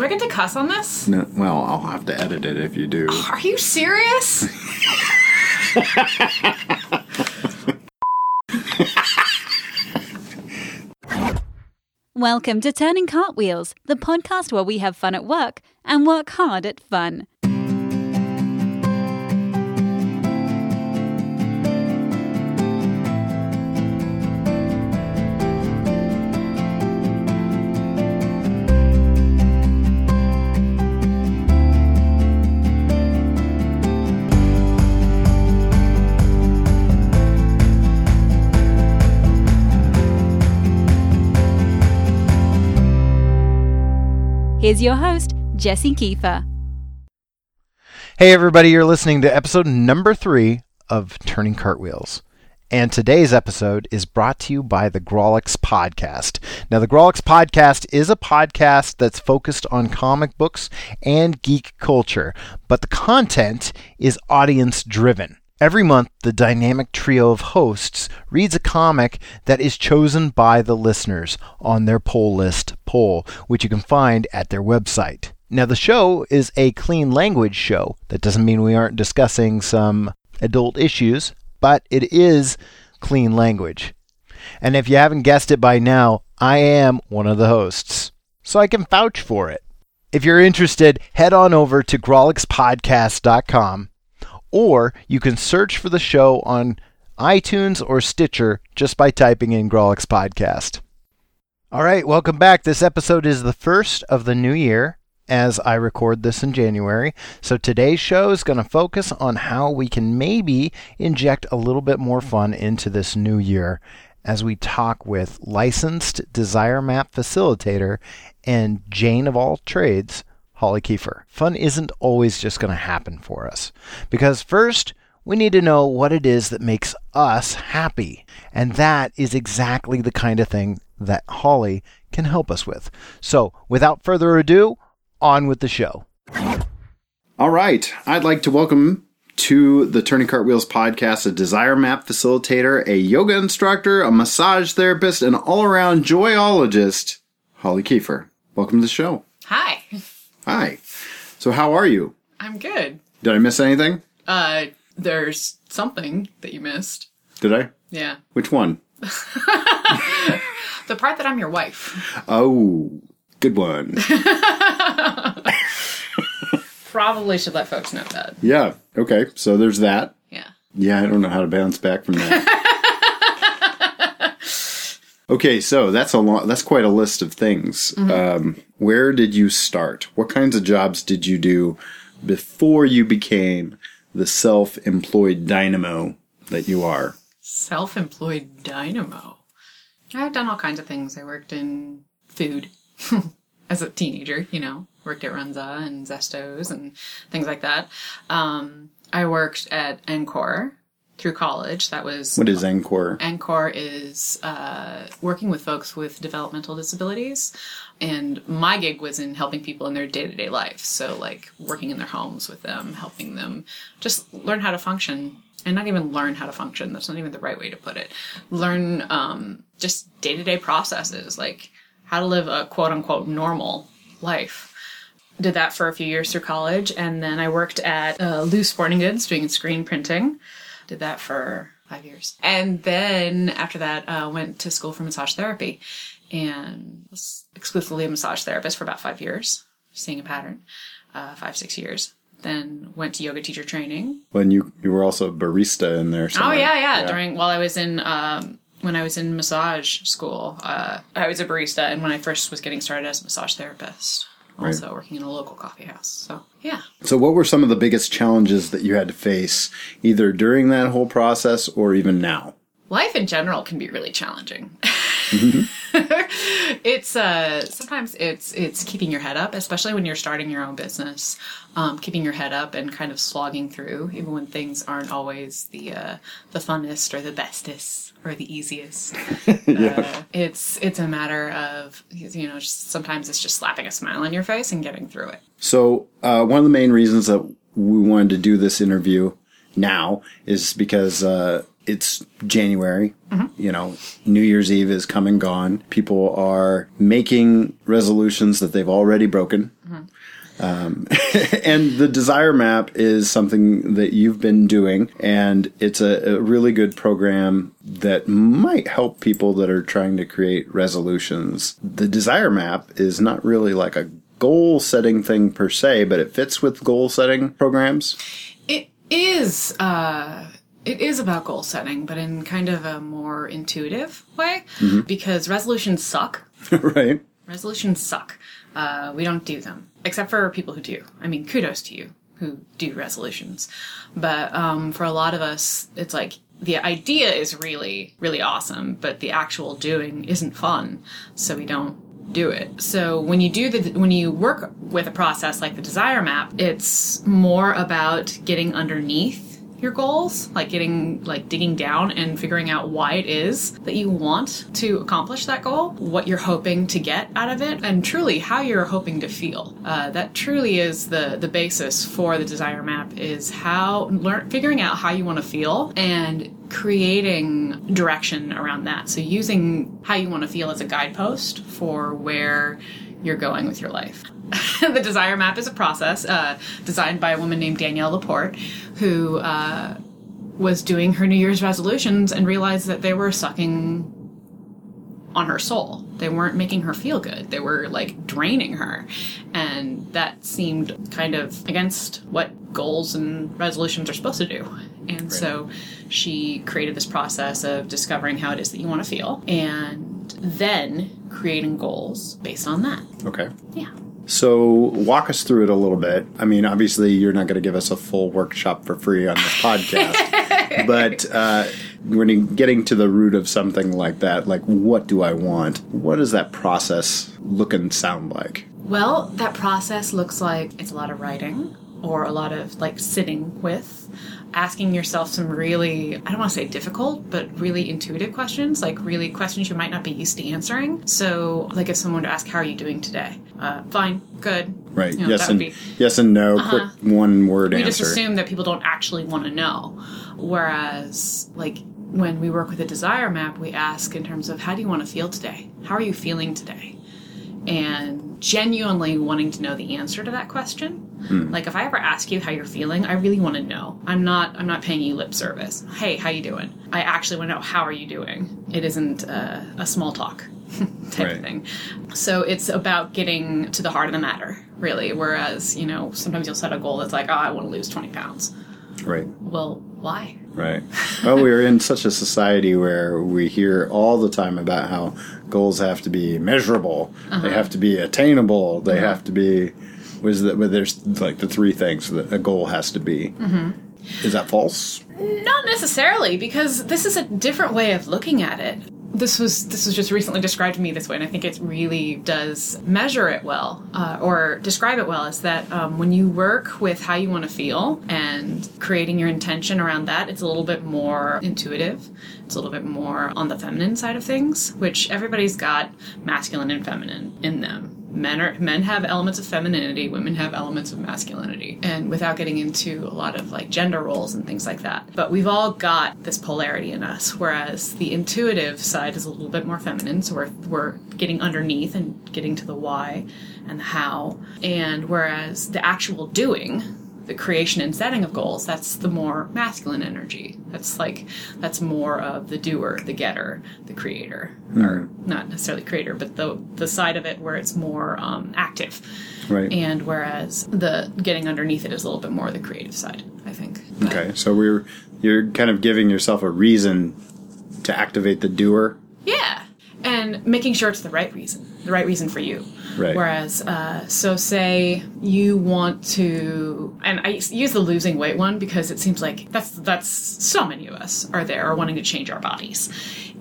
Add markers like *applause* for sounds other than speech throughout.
Do I get to cuss on this? No, well, I'll have to edit it if you do. *gasps* Are you serious? *laughs* Welcome to Turning Cartwheels, the podcast where we have fun at work and work hard at fun. Here's your host, Jesse Kiefer. Hey, everybody, you're listening to episode number three of Turning Cartwheels. And today's episode is brought to you by the Grawlix Podcast. Now, the Grawlix Podcast is a podcast that's focused on comic books and geek culture, but the content is audience driven. Every month, the dynamic trio of hosts reads a comic that is chosen by the listeners on their poll list poll, which you can find at their website. Now, the show is a clean language show. That doesn't mean we aren't discussing some adult issues, but it is clean language. And if you haven't guessed it by now, I am one of the hosts, so I can vouch for it. If you're interested, head on over to grawlixpodcast.com or you can search for the show on iTunes or Stitcher just by typing in Grawlix Podcast. All right, welcome back. This episode is the first of the new year as I record this in January. So today's show is going to focus on how we can maybe inject a little bit more fun into this new year as we talk with licensed Desire Map facilitator and Jane of all trades, Holly Kiefer. Fun isn't always just going to happen for us. Because first, we need to know what it is that makes us happy. And that is exactly the kind of thing that Holly can help us with. So, without further ado, on with the show. All right. I'd like to welcome to the Turning Cartwheels podcast a Desire Map facilitator, a yoga instructor, a massage therapist, and all around joyologist, Holly Kiefer. Welcome to the show. Hi. Hi. So, how are you? I'm good. Did I miss anything? Uh, there's something that you missed. Did I? Yeah. Which one? *laughs* The part that I'm your wife. Oh, good one. *laughs* Probably should let folks know that. yeah. Okay. So, there's that. Yeah. Yeah, I don't know how to bounce back from that. *laughs* okay, so that's a lot. That's quite a list of things. Um, where did you start? What kinds of jobs did you do before you became the self-employed dynamo that you are? Self employed dynamo. I've done all kinds of things. I worked in food *laughs* as a teenager, you know, worked at Runza and Zestos and things like that. Um, I worked at Encore through college. That was What is Encore? Encore is uh, working with folks with developmental disabilities. And my gig was in helping people in their day to day life. So, like working in their homes with them, helping them just learn how to function. And not even learn how to function. That's not even the right way to put it. Learn um, just day to day processes, like how to live a quote unquote normal life did that for a few years through college, and then I worked at uh, Loose Sporting Goods doing screen printing. Did that for five years, and then after that, uh, went to school for massage therapy, and was exclusively a massage therapist for about five years, seeing a pattern, uh, five six years. Then went to yoga teacher training. When you you were also a barista in there. Oh somewhere. yeah, yeah. During while I was in um, when I was in massage school, uh, I was a barista, and when I first was getting started as a massage therapist, also working in a local coffee house. So yeah. So, what were some of the biggest challenges that you had to face, either during that whole process or even now? life in general can be really challenging. *laughs* *laughs* it's uh sometimes it's it's keeping your head up, especially when you're starting your own business. Um, keeping your head up and kind of slogging through, even when things aren't always the uh, the funnest or the bestest or the easiest. *laughs* uh, it's it's a matter of you know just, sometimes it's just slapping a smile on your face and getting through it. So, uh, one of the main reasons that we wanted to do this interview now is because uh, it's January. You know, New Year's Eve is come and gone. People are making resolutions that they've already broken Um, *laughs* and the desire map is something that you've been doing, and it's a, a really good program that might help people that are trying to create resolutions. The desire map is not really like a goal setting thing per se, but it fits with goal setting programs. It is. Uh, it is about goal setting, but in kind of a more intuitive way, because resolutions suck. *laughs* right? Resolutions suck. Uh, we don't do them, except for people who do. I mean, kudos to you who do resolutions. But um, for a lot of us, it's like the idea is really, really awesome, but the actual doing isn't fun, so we don't do it. So when you do the when you work with a process like the desire map, it's more about getting underneath your goals, like getting like digging down and figuring out why it is that you want to accomplish that goal, what you're hoping to get out of it, and truly how you're hoping to feel. Uh, that truly is the the basis for the desire map is how learn figuring out how you want to feel and creating direction around that. So using how you want to feel as a guidepost for where you're going with your life. *laughs* the desire map is a process uh, designed by a woman named Danielle Laporte, who uh, was doing her New Year's resolutions and realized that they were sucking on her soul. They weren't making her feel good. They were like draining her. And that seemed kind of against what goals and resolutions are supposed to do. And so she created this process of discovering how it is that you want to feel and then creating goals based on that. Okay. Yeah. So walk us through it a little bit. I mean, obviously, you're not going to give us a full workshop for free on this *laughs* podcast, but uh, when getting to the root of something like that, like what do I want? What does that process look and sound like? Well, that process looks like it's a lot of writing or a lot of like sitting with, asking yourself some really, I don't want to say difficult, but really intuitive questions, like really questions you might not be used to answering. So, like if someone were to ask, How are you doing today? Uh, fine, good. Right. You know, yes and be- yes and no. Quick one word we answer. just assume that people don't actually want to know. Whereas, like, when we work with a desire map, we ask in terms of how do you want to feel today? How are you feeling today? And genuinely wanting to know the answer to that question. Like if I ever ask you how you're feeling, I really want to know. I'm not I'm not paying you lip service. Hey, how you doing? I actually want to know how are you doing. It isn't uh, a small talk *laughs* type Right. of thing. So it's about getting to the heart of the matter, really. Whereas, you know, sometimes you'll set a goal that's like, oh, I want to lose 20 pounds. right. Well, why? Right. Well, we're in such a society where we hear all the time about how goals have to be measurable, Uh-huh. they have to be attainable, they have to be. Was that? But there's like the three things that a goal has to be. Mm-hmm. Is that false? Not necessarily, because this is a different way of looking at it. This was this was just recently described to me this way, and I think it really does measure it well, uh, or describe it well. Is that um, when you work with how you want to feel and creating your intention around that, it's a little bit more intuitive. It's a little bit more on the feminine side of things, which everybody's got masculine and feminine in them. Men are men have elements of femininity, women have elements of masculinity, and without getting into a lot of like gender roles and things like that. But we've all got this polarity in us, whereas the intuitive side is a little bit more feminine, so we're we're getting underneath and getting to the why and the how, and whereas the actual doing the creation and setting of goals that's the more masculine energy that's like that's more of the doer the getter the creator or not necessarily creator but the the side of it where it's more um, active Right. and whereas the getting underneath it is a little bit more the creative side i think But- Okay. So we're you're kind of giving yourself a reason to activate the doer. And making sure it's the right reason, the right reason for you. Right. Whereas, uh, so say you want to, and I use the losing weight one because it seems like that's that's so many of us are there are wanting to change our bodies,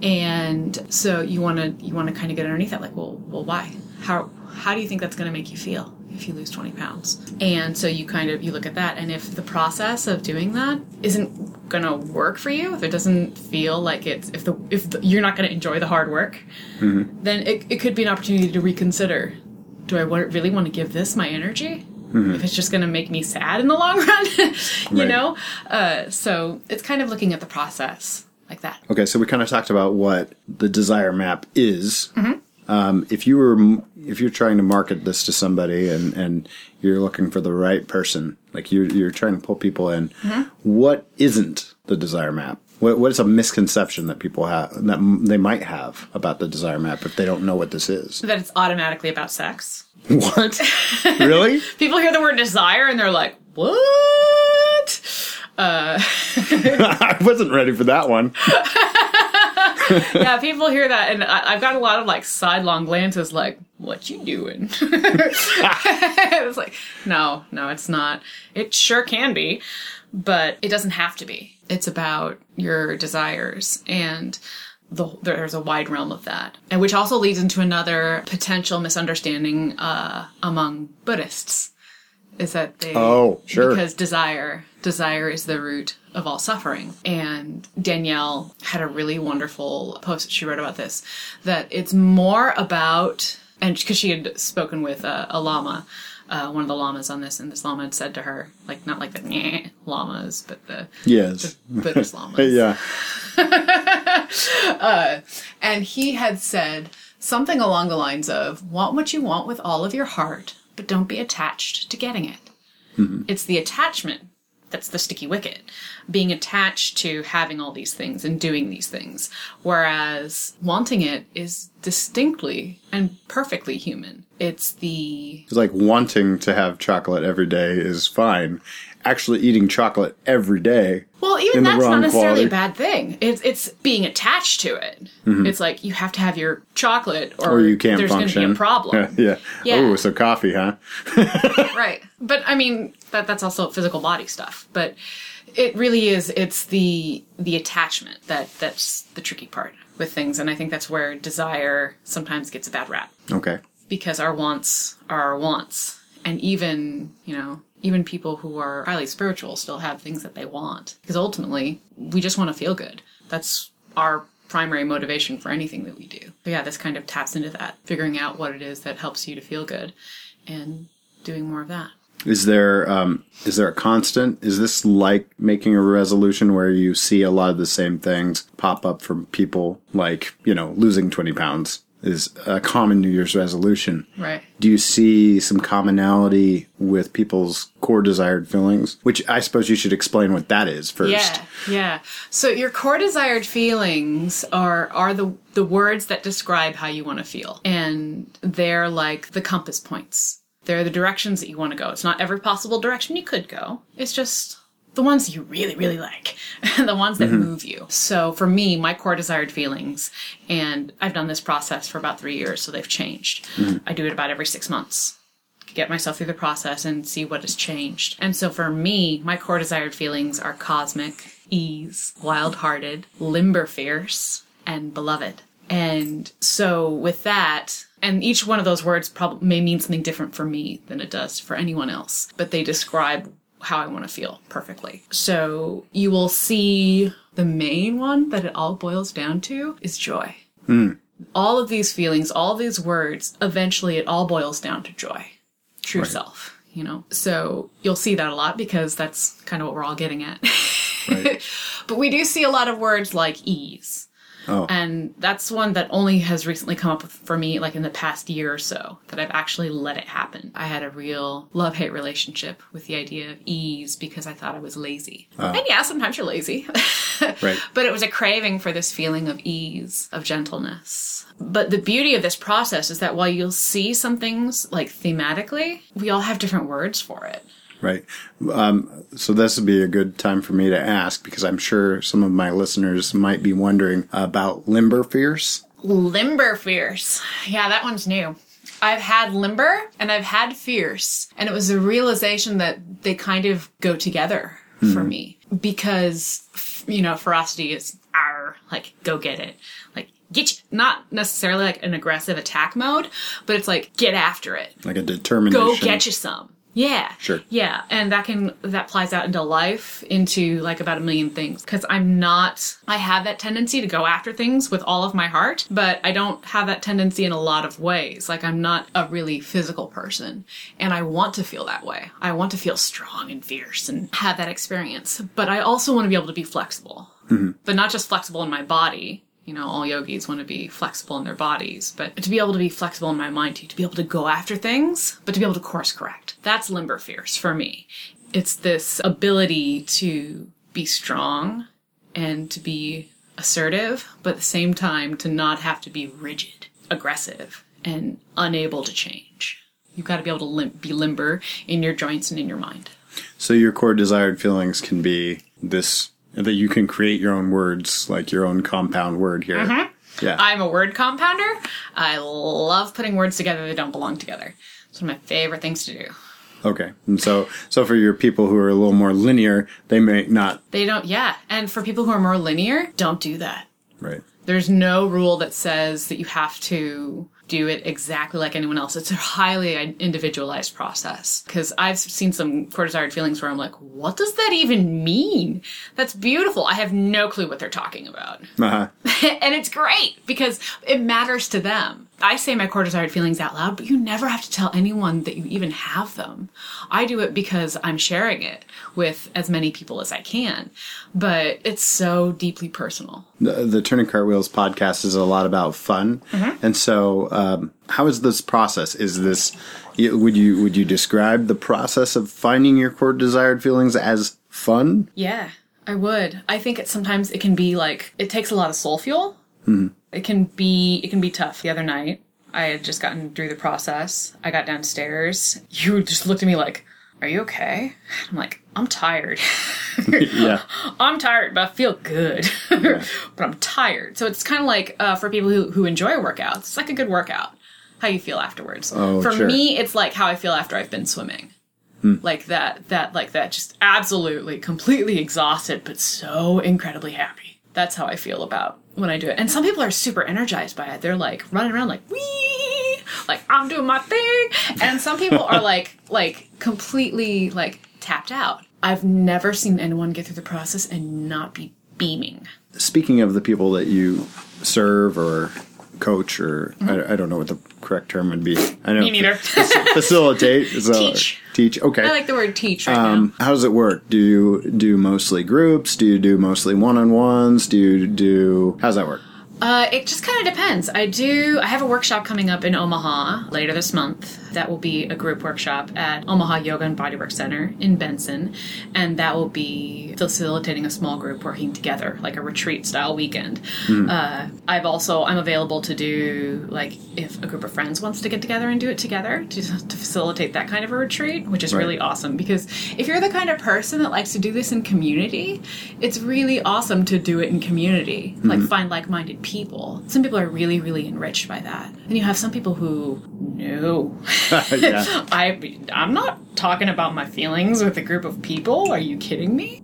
and so you want to you want to kind of get underneath that, like, well, well, why? How how do you think that's going to make you feel? If you lose 20 pounds. And so you kind of you look at that and if the process of doing that isn't going to work for you if it doesn't feel like it's if the if the, you're not going to enjoy the hard work mm-hmm. then it, it could be an opportunity to reconsider. Do i really want to give this my energy? Mm-hmm. If it's just going to make me sad in the long *laughs* run you Right. know? Uh, so it's kind of looking at the process like that. Okay, so we kind of talked about what the desire map is. Mm-hmm. Um, if you were if you're trying to market this to somebody and and you're looking for the right person, like you're you're trying to pull people in, what isn't the desire map? What what is a misconception that people have that they might have about the desire map if they don't know what this is? That it's automatically about sex. *laughs* What? really? *laughs* People hear the word desire and they're like, what? *laughs* I wasn't ready for that one. *laughs* yeah, people hear that, and I, I've got a lot of like sidelong glances, like, "What you doing?" *laughs* it's like, no, no, it's not. It sure can be, but it doesn't have to be. It's about your desires and. The, there's a wide realm of that, and which also leads into another potential misunderstanding uh, among Buddhists, is that they Oh, sure. because desire desire is the root of all suffering and danielle had a really wonderful post that she wrote about this that it's more about and because she had spoken with uh, a lama uh, one of the lamas on this and this lama had said to her like not like the "Nyeh" lamas but the Yes. buddhist *laughs* lamas yeah. *laughs* and he had said something along the lines of want what you want with all of your heart but don't be attached to getting it it's the attachment that's the sticky wicket being attached to having all these things and doing these things whereas wanting it is distinctly and perfectly human it's the It's like wanting to have chocolate every day is fine. Actually eating chocolate every day. Well, even in the that's not necessarily quality. a bad thing. It's it's being attached to it. It's like you have to have your chocolate, or, Mm-hmm. Or you can't there's going to be a problem. *laughs* yeah. Yeah. Oh, so coffee, huh? *laughs* right. But I mean that that's also physical body stuff. But it really is. It's the the attachment that that's the tricky part with things, and I think that's where desire sometimes gets a bad rap Okay. because our wants are our wants, and even you know even people who are highly spiritual still have things that they want because ultimately we just want to feel good. That's our primary motivation for anything that we do. But yeah, this kind of taps into that, figuring out what it is that helps you to feel good, and doing more of that. Is there um, is there a constant? Is this like making a resolution where you see a lot of the same things pop up from people, like you know losing twenty pounds is a common New Year's resolution. Right. Do you see some commonality with people's core desired feelings? Which I suppose you should explain what that is first. Yeah, yeah. So your core desired feelings are are the the words that describe how you want to feel, and they're like the compass points. They're the directions that you want to go. It's not every possible direction you could go. It's just the ones you really, really like, *laughs* the ones that mm-hmm. move you. So for me, my core desired feelings, and I've done this process for about three years, so they've changed. Mm-hmm. I do it about every six months get myself through the process and see what has changed. And so for me, my core desired feelings are cosmic, ease, wild hearted, limber fierce, and beloved. And so with that, and each one of those words probably may mean something different for me than it does for anyone else, but they describe how I want to feel perfectly. So you will see the main one that it all boils down to is joy. Hmm. All of these feelings, all these words, eventually it all boils down to joy true self, you know? So you'll see that a lot because that's kind of what we're all getting at. Right. *laughs* but we do see a lot of words like ease. Oh. And that's one that only has recently come up for me, like in the past year or so, that I've actually let it happen. I had a real love hate relationship with the idea of ease because I thought I was lazy. Oh. And yeah, sometimes you're lazy. *laughs* Right. But it was a craving for this feeling of ease, of gentleness. But the beauty of this process is that while you'll see some things like thematically, we all have different words for it. Right. Um, so this would be a good time for me to ask because I'm sure some of my listeners might be wondering about limber fierce. Limber fierce. Yeah, that one's new. I've had limber and I've had fierce. And it was a realization that they kind of go together for me because, you know, ferocity is R, like, go get it. Like, get you. Not necessarily like an aggressive attack mode, but it's like, get after it. Like a determination. go get you some. Yeah. Sure. Yeah. And that can, that applies out into life, into like about a million things. Cause I'm not, I have that tendency to go after things with all of my heart, but I don't have that tendency in a lot of ways. Like I'm not a really physical person and I want to feel that way. I want to feel strong and fierce and have that experience, but I also want to be able to be flexible, mm-hmm. but not just flexible in my body. You know, all yogis want to be flexible in their bodies, but to be able to be flexible in my mind too, to be able to go after things, but to be able to course correct. That's limber fierce for me. It's this ability to be strong and to be assertive, but at the same time to not have to be rigid, aggressive, and unable to change. You've got to be able to lim- be limber in your joints and in your mind. So your core desired feelings can be this that you can create your own words, like your own compound word here. Mm-hmm. Yeah. I'm a word compounder. I love putting words together that don't belong together. It's one of my favorite things to do. okay. And so so for your people who are a little more linear, they may not They don't, yeah. And for people who are more linear, don't do that. right. There's no rule that says that you have to do it exactly like anyone else. It's a highly individualized process. Because I've seen some core desired feelings where I'm like, what does that even mean? That's beautiful. I have no clue what they're talking about. Uh-huh. *laughs* and it's great because it matters to them. I say my core desired feelings out loud, but you never have to tell anyone that you even have them. I do it because I'm sharing it with as many people as I can, but it's so deeply personal. The, the Turning Cartwheels podcast is a lot about fun, and so um, how is this process? Is this would you would you describe the process of finding your core desired feelings as fun? Yeah, I would. I think it sometimes it can be like it takes a lot of soul fuel. It can be it can be tough. The other night, I had just gotten through the process. I got downstairs. You just looked at me like, "Are you okay?" I'm like, "I'm tired." *laughs* yeah, *laughs* I'm tired, but I feel good. *laughs* but I'm tired. So it's kind of like uh, for people who, who enjoy workouts, it's like a good workout. How you feel afterwards. Oh, for sure. me, it's like how I feel after I've been swimming. Like that, that, like that, just absolutely, completely exhausted, but so incredibly happy. That's how I feel about when I do it. And some people are super energized by it. They're like running around like, wee, like I'm doing my thing. And some people are like, *laughs* like completely like tapped out. I've never seen anyone get through the process and not be beaming. speaking of the people that you serve or coach or I, I don't know what the correct term would be. I know Me neither. *laughs* facilitate. So, Teach. Teach. Okay. I like the word teach right Um, how does it work? Do you do mostly groups? Do you do mostly one-on-ones? Do you do? How's that work? Uh, it just kind of depends. I do. I have a workshop coming up in Omaha later this month. That will be a group workshop at Omaha Yoga and Bodywork Center in Benson, and that will be facilitating a small group working together, like a retreat style weekend. Uh, I've also I'm available to do like if a group of friends wants to get together and do it together to, to facilitate that kind of a retreat, which is Right. really awesome because if you're the kind of person that likes to do this in community, it's really awesome to do it in community. Like find like-minded people. Some people are really, really enriched by that. And you have some people who no. *laughs* *laughs* yeah. I I'm not talking about my feelings with a group of people. Are you kidding me?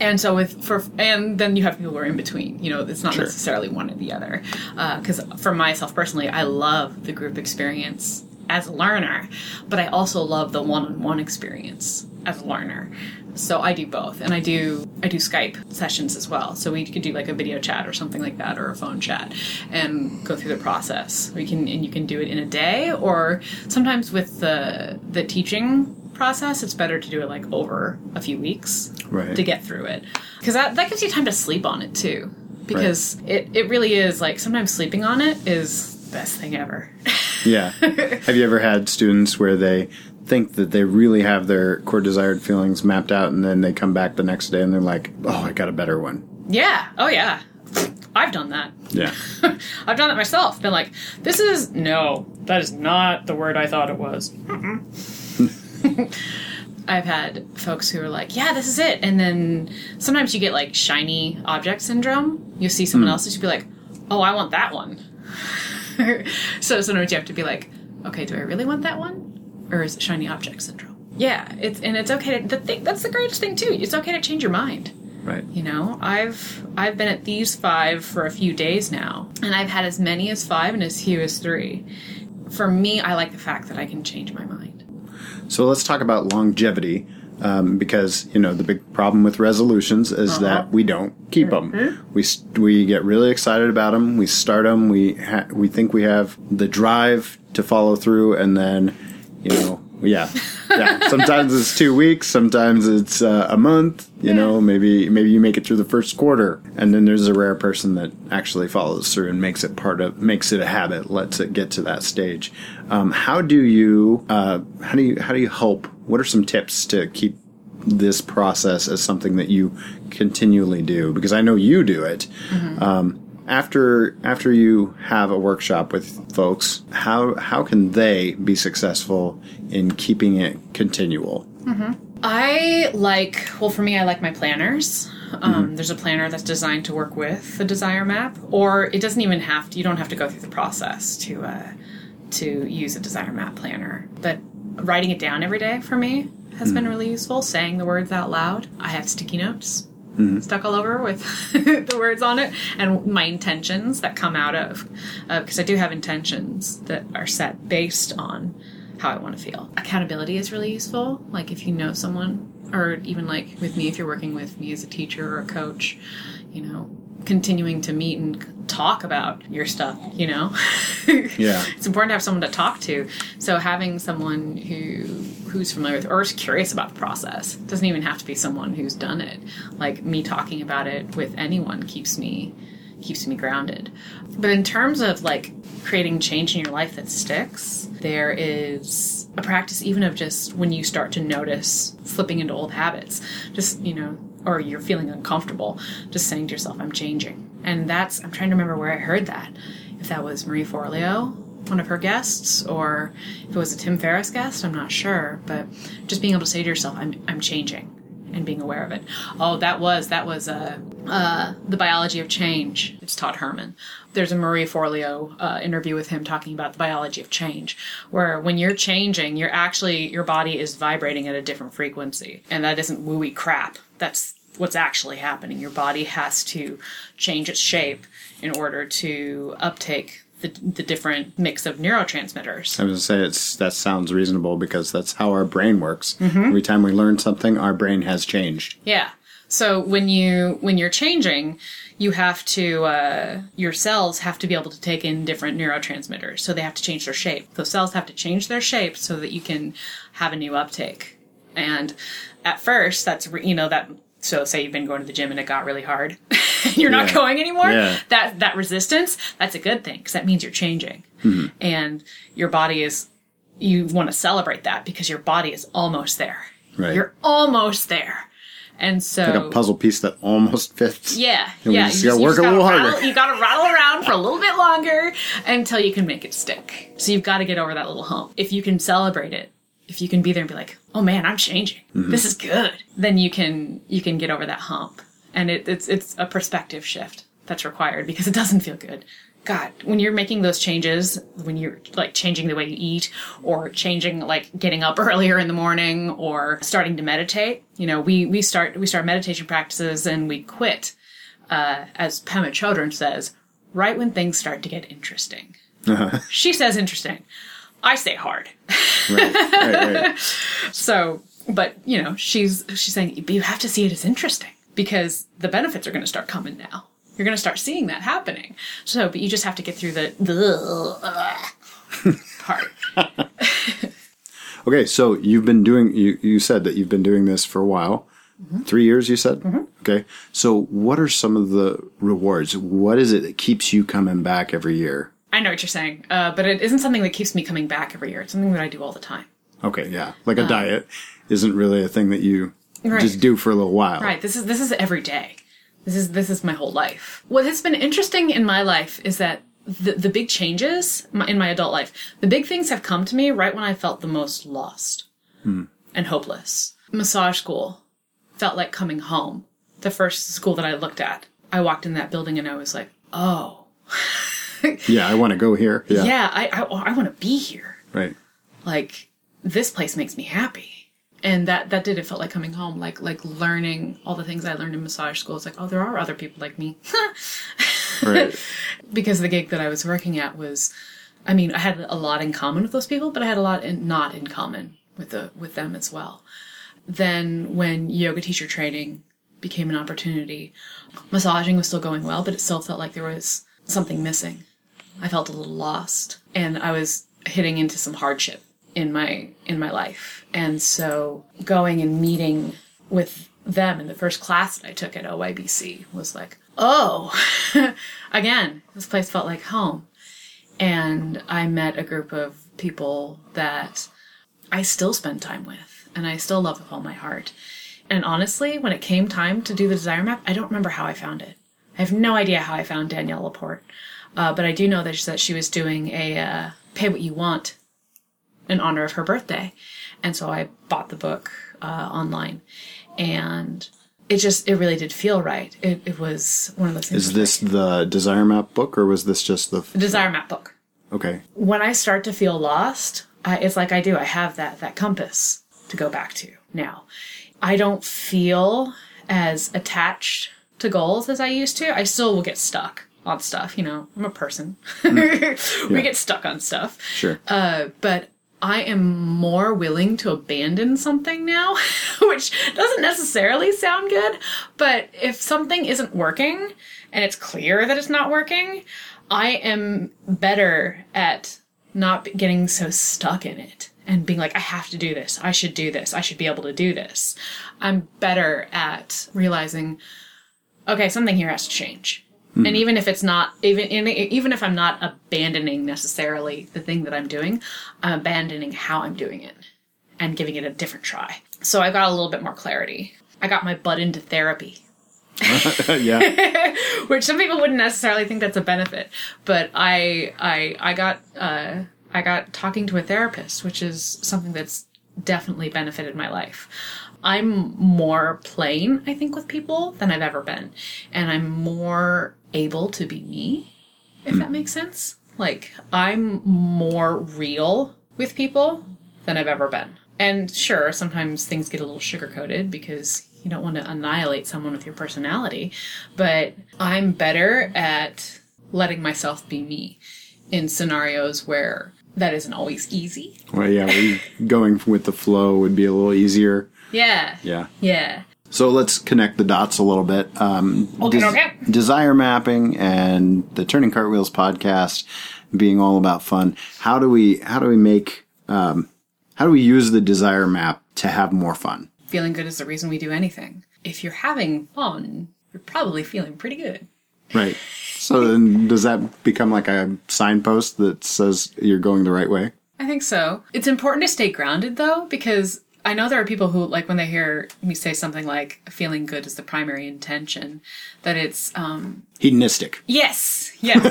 And so with for and then you have people who are in between. You know, it's not Sure. necessarily one or the other. Uh, because for myself personally, I love the group experience as a learner, but I also love the one-on-one experience as a learner. So I do both, and I do I do Skype sessions as well. So we could do like a video chat or something like that, or a phone chat, and go through the process. We can and you can do it in a day, or sometimes with the the teaching process, it's better to do it like over a few weeks Right. to get through it, because that that gives you time to sleep on it too. Because it it really is like sometimes sleeping on it is the best thing ever. Yeah. *laughs* have you ever had students where they think that they really have their core desired feelings mapped out, and then they come back the next day and they're like, "Oh, I got a better one." yeah. Oh yeah. I've done that. Yeah. *laughs* I've done that myself. Been like, this is no, that is not the word I thought it was. *laughs* I've had folks who are like, yeah, this is it, and then sometimes you get like shiny object syndrome. You see someone hmm. else's, you be like, oh, I want that one. *laughs* so sometimes you have to be like, okay, do I really want that one, or is it shiny object syndrome? Yeah, it's and it's okay to the thing. That's the greatest thing too. It's okay to change your mind. Right. You know, I've I've been at these five for a few days now, and I've had as many as five and as few as three. For me, I like the fact that I can change my mind. So let's talk about longevity. Um, because you know the big problem with resolutions is that we don't keep them. We we get really excited about them. We start them. We ha- we think we have the drive to follow through, and then you know yeah yeah. *laughs* Sometimes it's two weeks. Sometimes it's uh, a month. You know, maybe maybe you make it through the first quarter, and then there's a rare person that actually follows through and makes it part of makes it a habit, lets it get to that stage. Um, how do you uh, how do you how do you help? What are some tips to keep this process as something that you continually do? Because I know you do it. Um, after after you have a workshop with folks, how how can they be successful in keeping it continual? I like, well, for me, I like my planners. Um, There's a planner that's designed to work with the desire map, or it doesn't even have to, you don't have to go through the process to, uh, to use a desire map planner. But writing it down every day for me has been really useful. Saying the words out loud. I have sticky notes stuck all over with *laughs* the words on it and my intentions that come out of because I do have intentions that are set based on how I want to feel. Accountability is really useful. Like if you know someone, or even like with me, if you're working with me as a teacher or a coach, you know, continuing to meet and talk about your stuff, you know? *laughs* Yeah. it's important to have someone to talk to. So having someone who who's familiar with or is curious about the process doesn't even have to be someone who's done it. Like me talking about it with anyone keeps me keeps me grounded. But in terms of like creating change in your life that sticks, there is a practice even of just when you start to notice slipping into old habits, just, you know, or you're feeling uncomfortable, just saying to yourself, I'm changing. And that's, I'm trying to remember where I heard that. If that was Marie Forleo, one of her guests, or if it was a Tim Ferriss guest, I'm not sure. But just being able to say to yourself, I'm, I'm changing and being aware of it. Oh, that was that was uh, uh, the biology of change. It's Todd Herman. There's a Marie Forleo uh, interview with him talking about the biology of change, where when you're changing, you're actually your body is vibrating at a different frequency, and that isn't wooey crap. That's what's actually happening. Your body has to change its shape in order to uptake the, the different mix of neurotransmitters. I was gonna say it's that sounds reasonable because that's how our brain works. Every time we learn something, our brain has changed. Yeah. So when you when you're changing, you have to uh, your cells have to be able to take in different neurotransmitters. So they have to change their shape. Those cells have to change their shape so that you can have a new uptake. And at first, that's you know that. So say you've been going to the gym and it got really hard, *laughs* you're not going anymore. Yeah. That that resistance, that's a good thing because that means you're changing, mm-hmm. and your body is. You want to celebrate that because your body is almost there. Right. You're almost there. And so Like a puzzle piece that almost fits. yeah, yeah. just gotta work a little rattle, harder. You gotta rattle around for a little bit longer until you can make it stick. So you've got to get over that little hump. If you can celebrate it, if you can be there and be like, "Oh man, I'm changing. Mm-hmm. This is good," then you can you can get over that hump. And it, it's it's a perspective shift that's required because it doesn't feel good. God, when you're making those changes, when you're like changing the way you eat or changing like getting up *laughs* earlier in the morning or starting to meditate, you know, we, we start, we start meditation practices and we quit, uh, as Pema Chodron says, right when things start to get interesting. *laughs* She says interesting. I say hard. Right, right, right. *laughs* So, but you know, she's she's saying, but you have to see it as interesting because the benefits are going to start coming now. You're going to start seeing that happening. So, but you just have to get through the *laughs* the part. *laughs* Okay, so you've been doing. You you said that you've been doing this for a while. Mm-hmm. Three years, you said. Mm-hmm. Okay, so what are some of the rewards? What is it that keeps you coming back every year? I know what you're saying, uh, but it isn't something that keeps me coming back every year. It's something that I do all the time. Okay, yeah, like a diet isn't really a thing that you Right. just do for a little while. Right. This is this is every day. This is this is my whole life. What has been interesting in my life is that the the big changes my- in my adult life, the big things have come to me right when I felt the most lost and hopeless. Massage school felt like coming home. The first school that I looked at, I walked in that building and I was like, oh, *laughs* *laughs* Yeah, I want to go here. Yeah, yeah, I I, I want to be here. right. like this place makes me happy and that that did it felt like coming home like like learning all the things i learned in massage school it's like oh there are other people like me *laughs* Right. because the gig that i was working at was i mean i had a lot in common with those people but i had a lot in, not in common with the with them as well then when yoga teacher training became an opportunity massaging was still going well but it still felt like there was something missing I felt a little lost and I was hitting into some hardship in my in my life. And so going and meeting with them in the first class that I took at OYBC was like, oh, *laughs* again, this place felt like home. And I met a group of people that I still spend time with and I still love with all my heart. And honestly, when it came time to do the desire map, I don't remember how I found it. I have no idea how I found Danielle Laporte. Uh, but I do know that she, that she was doing a uh, pay what you want in honor of her birthday. And so I bought the book uh, online. And it just, it really did feel right. It, it was one of those things. Is this the Desire Map book, or was this just the? Desire Map book. Okay. When I start to feel lost, I, it's like I do. I have that, that compass to go back to now. I don't feel as attached to goals as I used to. I still will get stuck on stuff, you know. I'm a person. *laughs* we get stuck on stuff. Sure. Uh, but I am more willing to abandon something now, *laughs* which doesn't necessarily sound good, but if something isn't working and it's clear that it's not working, I am better at not getting so stuck in it and being like, I have to do this. I should do this. I should be able to do this. I'm better at realizing, okay, something here has to change. And even if it's not, even even if I'm not abandoning necessarily the thing that I'm doing, I'm abandoning how I'm doing it and giving it a different try. So I got a little bit more clarity. I got my butt into therapy *laughs* yeah. *laughs* which some people wouldn't necessarily think that's a benefit but i i i got uh i got talking to a therapist which is something that's definitely benefited my life i'm more plain i think with people than i've ever been and i'm more able to be me if that hmm. makes sense like i'm more real with people than i've ever been and sure sometimes things get a little sugar coated because you don't want to annihilate someone with your personality, but I'm better at letting myself be me in scenarios where that isn't always easy. Well, yeah. Going with the flow would be a little easier. Yeah. Yeah. Yeah. So let's connect the dots a little bit. Um, Okay, okay. Desire mapping and the Turning Cartwheels podcast being all about fun. How do we how do we make um, how do we use the desire map to have more fun? Feeling good is the reason we do anything. If you're having fun, you're probably feeling pretty good. Right. So then, does that become like a signpost that says you're going the right way? I think so. It's important to stay grounded though, because I know there are people who, like, when they hear me say something like feeling good is the primary intention, that it's, um, Hedonistic. Yes, yes.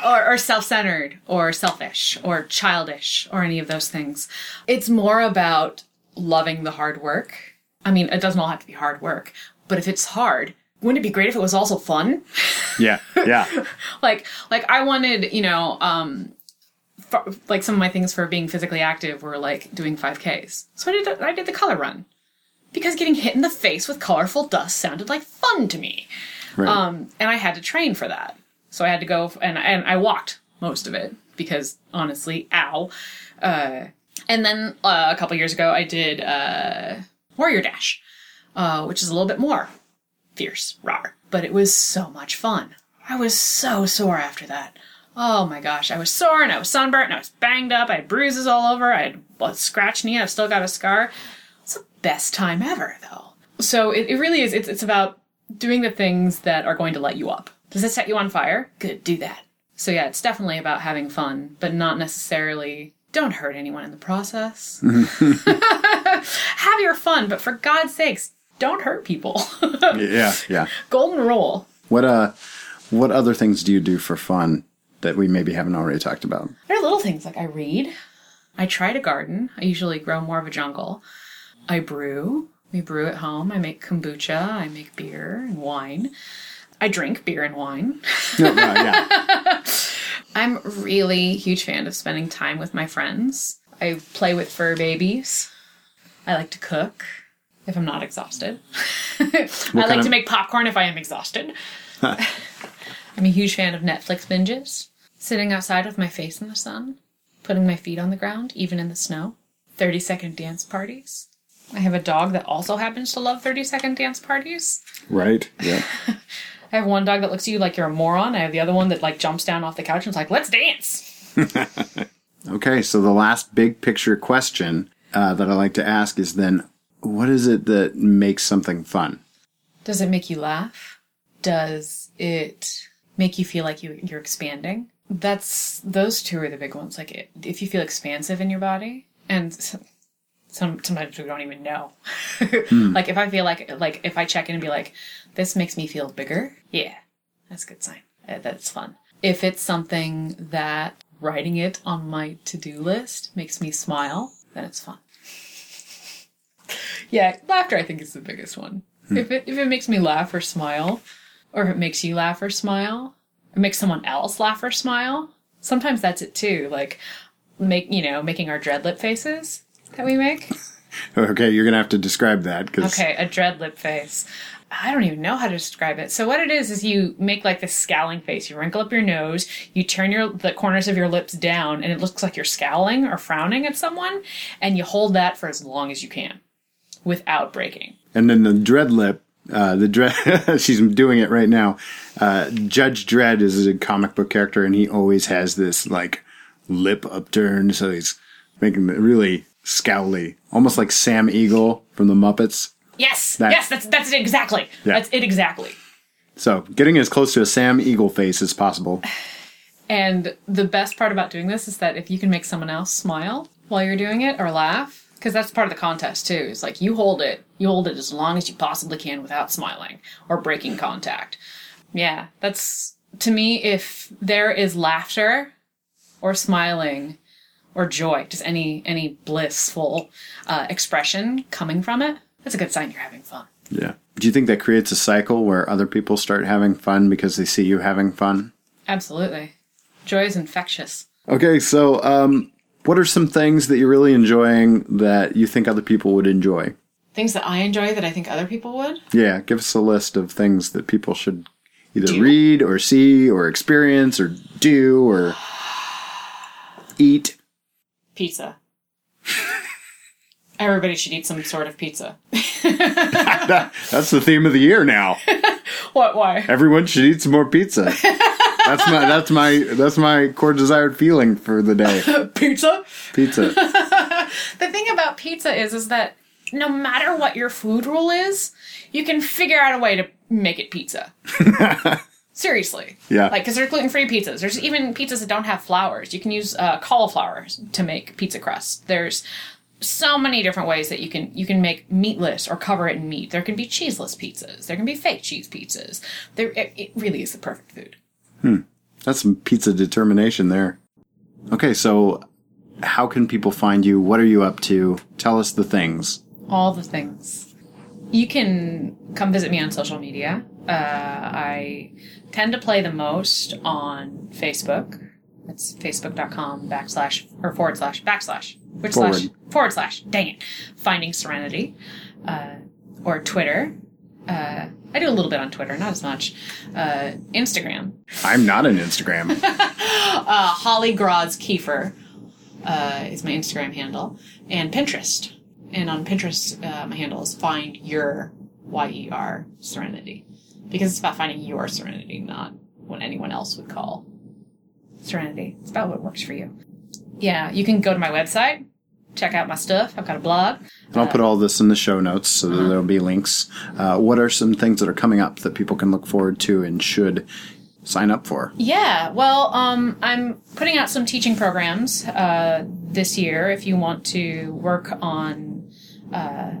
*laughs* or, or self centered, or selfish, or childish, or any of those things. It's more about loving the hard work. I mean, it doesn't all have to be hard work, but if it's hard, wouldn't it be great if it was also fun? Yeah. Yeah. *laughs* like, like I wanted, you know, um, like some of my things for being physically active were like doing 5Ks. So I did, the, I did the color run because getting hit in the face with colorful dust sounded like fun to me. right. Um, and I had to train for that. So I had to go and and I walked most of it because honestly, ow. Uh, and then uh, a couple years ago, I did uh, Warrior Dash, uh, which is a little bit more fierce, raw, but it was so much fun. I was so sore after that. Oh my gosh, I was sore and I was sunburnt and I was banged up. I had bruises all over. I had a scratched knee. I've still got a scar. It's the best time ever, though. So it, it really is. It's, it's about doing the things that are going to light you up. Does it set you on fire? Good, do that. So yeah, it's definitely about having fun, but not necessarily don't hurt anyone in the process. *laughs* Have your fun, but for God's sakes, don't hurt people. *laughs* yeah. Yeah. Golden rule. What uh, what other things do you do for fun that we maybe haven't already talked about? There are little things like I read. I try to garden. I usually grow more of a jungle. I brew. We brew at home. I make kombucha. I make beer and wine. I drink beer and wine. No, no, yeah. *laughs* I'm really huge fan of spending time with my friends. I play with fur babies. I like to cook if I'm not exhausted. *laughs* I like kind to make popcorn if I am exhausted. *laughs* I'm a huge fan of Netflix binges. Sitting outside with my face in the sun, putting my feet on the ground, even in the snow. 30 second dance parties. I have a dog that also happens to love 30 second dance parties. Right. Yeah. *laughs* I have one dog that looks at you like you're a moron. I have the other one that like jumps down off the couch and is like, let's dance. *laughs* Okay, so the last big picture question uh, that I like to ask is then, what is it that makes something fun? Does it make you laugh? Does it make you feel like you, you're expanding? That's those two are the big ones. Like it, if you feel expansive in your body, and some, some sometimes we don't even know. *laughs* like if I feel like like if I check in and be like, this makes me feel bigger. Yeah, that's a good sign. Uh, That's fun. If it's something that writing it on my to do list makes me smile, then it's fun. *laughs* Yeah, laughter I think is the biggest one. If it if it makes me laugh or smile, or if it makes you laugh or smile, or makes someone else laugh or smile, sometimes that's it too. Like make you know making our dread lip faces that we make. *laughs* Okay, you're gonna have to describe that because Okay, a dread lip face. I don't even know how to describe it. So what it is is you make like this scowling face. You wrinkle up your nose, you turn your the corners of your lips down, and it looks like you're scowling or frowning at someone, and you hold that for as long as you can without breaking. and then the dread lip. Uh, the dread. *laughs* she's doing it right now. Uh, Judge Dredd is a comic book character, and he always has this like lip upturned, so he's making it really scowly, almost like Sam Eagle from the Muppets. Yes, That- yes, that's that's it exactly. Yeah. That's it exactly. So getting as close to a Sam Eagle face as possible. And the best part about doing this is that if you can make someone else smile while you're doing it or laugh, because that's part of the contest too. It's like you hold it, you hold it as long as you possibly can without smiling or breaking contact. Yeah, that's to me. If there is laughter or smiling or joy, just any any blissful uh, expression coming from it, that's a good sign you're having fun. Yeah. Do you think that creates a cycle where other people start having fun because they see you having fun? Absolutely, joy is infectious. Okay, so um, what are some things that you're really enjoying that you think other people would enjoy? Things that I enjoy that I think other people would. Yeah, give us a list of things that people should either Do. read or see or experience or do or *sighs* eat. Pizza. *laughs* Everybody should eat some sort of pizza. *laughs* That's the theme of the year now. *laughs* What? Why? Everyone should eat some more pizza. That's my that's my that's my core desired feeling for the day. Pizza. Pizza. The thing about pizza is, is that no matter what your food rule is, you can figure out a way to make it pizza. *laughs* Seriously. Yeah. Like, because there's gluten free pizzas. There's even pizzas that don't have flours. You can use uh, cauliflower to make pizza crust. There's so many different ways that you can you can make meatless or cover it in meat. There can be cheeseless pizzas. There can be fake cheese pizzas. There, it, it really is the perfect food. Hmm. That's some pizza determination there. Okay, so how can people find you? What are you up to? Tell us the things. All the things. You can come visit me on social media. Uh, I tend to play the most on Facebook. It's facebook.com backslash or forward slash backslash. Which Forward. slash? Forward slash. Dang it. Finding Serenity. Uh, or Twitter. Uh, I do a little bit on Twitter, not as much. Uh, Instagram. I'm not an Instagram. *laughs* Uh, Holly Grods Kiefer uh, is my Instagram handle, and Pinterest. And on Pinterest, uh, my handle is find your Y E R serenity, because it's about finding your serenity, not what anyone else would call serenity. It's about what works for you. Yeah, you can go to my website, check out my stuff. I've got a blog. And I'll put all this in the show notes so that there'll be links. Uh, what are some things that are coming up that people can look forward to and should sign up for? Yeah, well, um, I'm putting out some teaching programs uh, this year. If you want to work on uh,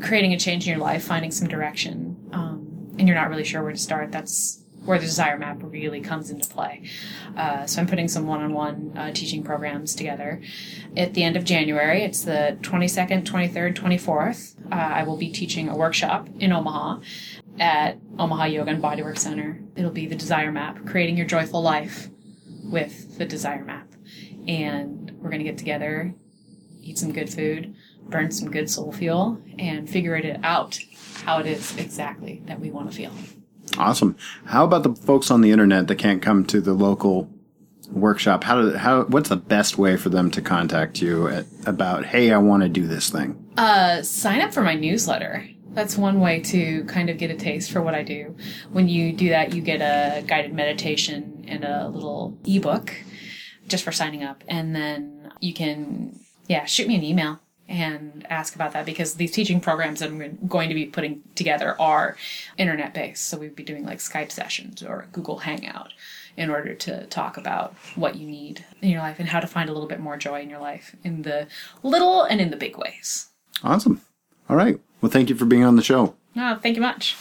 creating a change in your life, finding some direction, um, and you're not really sure where to start, that's where the desire map really comes into play. Uh, so I'm putting some one-on-one uh, teaching programs together. At the end of January, it's the 22nd, 23rd, 24th. Uh, I will be teaching a workshop in Omaha at Omaha Yoga and Bodywork Center. It'll be the Desire Map, creating your joyful life with the Desire Map. And we're going to get together, eat some good food, burn some good soul fuel, and figure it out how it is exactly that we want to feel. Awesome. How about the folks on the internet that can't come to the local workshop? How do how what's the best way for them to contact you at, about hey, I want to do this thing? Uh, sign up for my newsletter. That's one way to kind of get a taste for what I do. When you do that, you get a guided meditation and a little ebook just for signing up. And then you can, yeah, shoot me an email and ask about that because these teaching programs that I'm going to be putting together are internet based. So we'd be doing like Skype sessions or Google Hangout in order to talk about what you need in your life and how to find a little bit more joy in your life in the little and in the big ways. Awesome. All right. Well, thank you for being on the show. Oh, thank you much.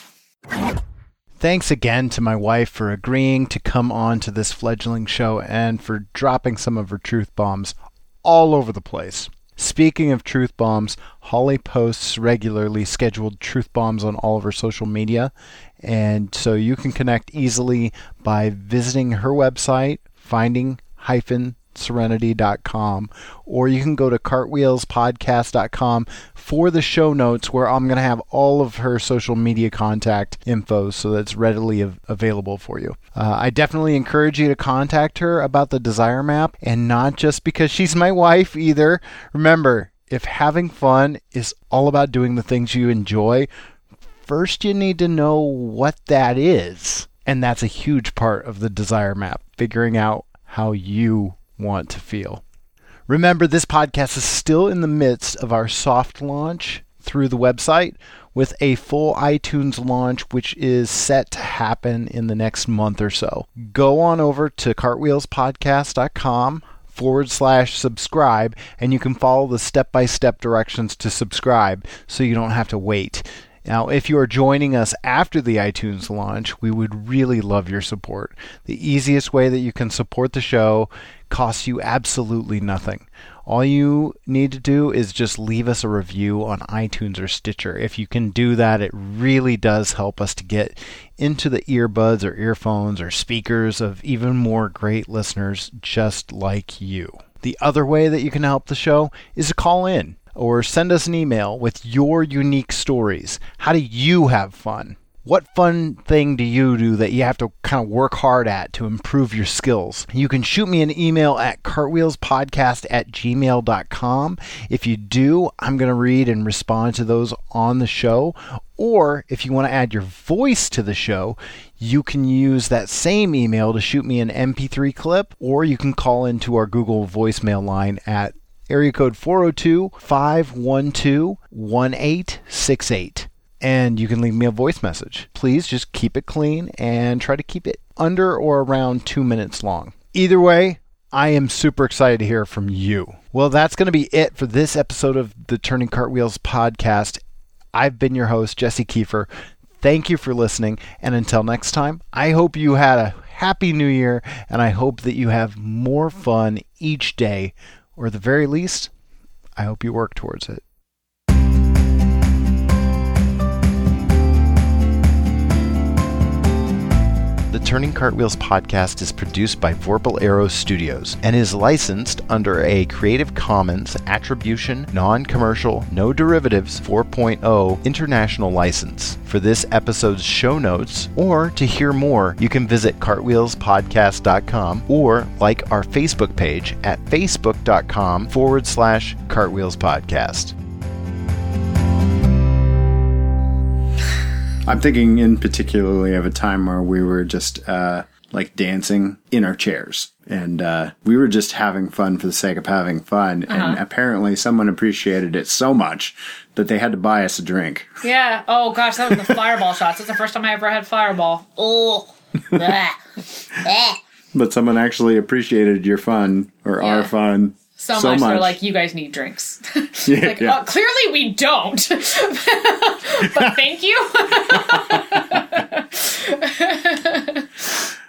Thanks again to my wife for agreeing to come on to this fledgling show and for dropping some of her truth bombs all over the place. Speaking of truth bombs, Holly posts regularly scheduled truth bombs on all of her social media, and so you can connect easily by visiting her website, finding hyphen serenity.com or you can go to cartwheelspodcast.com for the show notes where I'm going to have all of her social media contact info so that's readily av- available for you. Uh, I definitely encourage you to contact her about the desire map and not just because she's my wife either. Remember, if having fun is all about doing the things you enjoy, first you need to know what that is. And that's a huge part of the desire map, figuring out how you want to feel. Remember, this podcast is still in the midst of our soft launch through the website with a full iTunes launch, which is set to happen in the next month or so. Go on over to cartwheelspodcast.com forward slash subscribe and you can follow the step by step directions to subscribe so you don't have to wait. Now, if you are joining us after the iTunes launch, we would really love your support. The easiest way that you can support the show costs you absolutely nothing. All you need to do is just leave us a review on iTunes or Stitcher. If you can do that, it really does help us to get into the earbuds or earphones or speakers of even more great listeners just like you. The other way that you can help the show is to call in or send us an email with your unique stories. How do you have fun? What fun thing do you do that you have to kind of work hard at to improve your skills? You can shoot me an email at cartwheelspodcast at gmail.com. If you do, I'm going to read and respond to those on the show. Or if you want to add your voice to the show, you can use that same email to shoot me an MP3 clip, or you can call into our Google voicemail line at area code 402 512 1868 and you can leave me a voice message. Please just keep it clean and try to keep it under or around two minutes long. Either way, I am super excited to hear from you. Well, that's going to be it for this episode of the Turning Cartwheels podcast. I've been your host, Jesse Kiefer. Thank you for listening. And until next time, I hope you had a happy new year and I hope that you have more fun each day, or at the very least, I hope you work towards it. The Turning Cartwheels podcast is produced by Vorpal Arrow Studios and is licensed under a Creative Commons Attribution, Non Commercial, No Derivatives 4.0 international license. For this episode's show notes, or to hear more, you can visit cartwheelspodcast.com or like our Facebook page at facebook.com forward slash cartwheelspodcast. I'm thinking in particularly of a time where we were just uh, like dancing in our chairs. And uh, we were just having fun for the sake of having fun. And apparently, someone appreciated it so much that they had to buy us a drink. Yeah. Oh gosh, that was the fireball shots. That's the first time I ever had fireball. Oh. *laughs* But someone actually appreciated your fun or our fun So, So much, much. They're like, you guys need drinks. *laughs* Yeah, like, yeah. uh, clearly we don't. *laughs* but thank you. *laughs*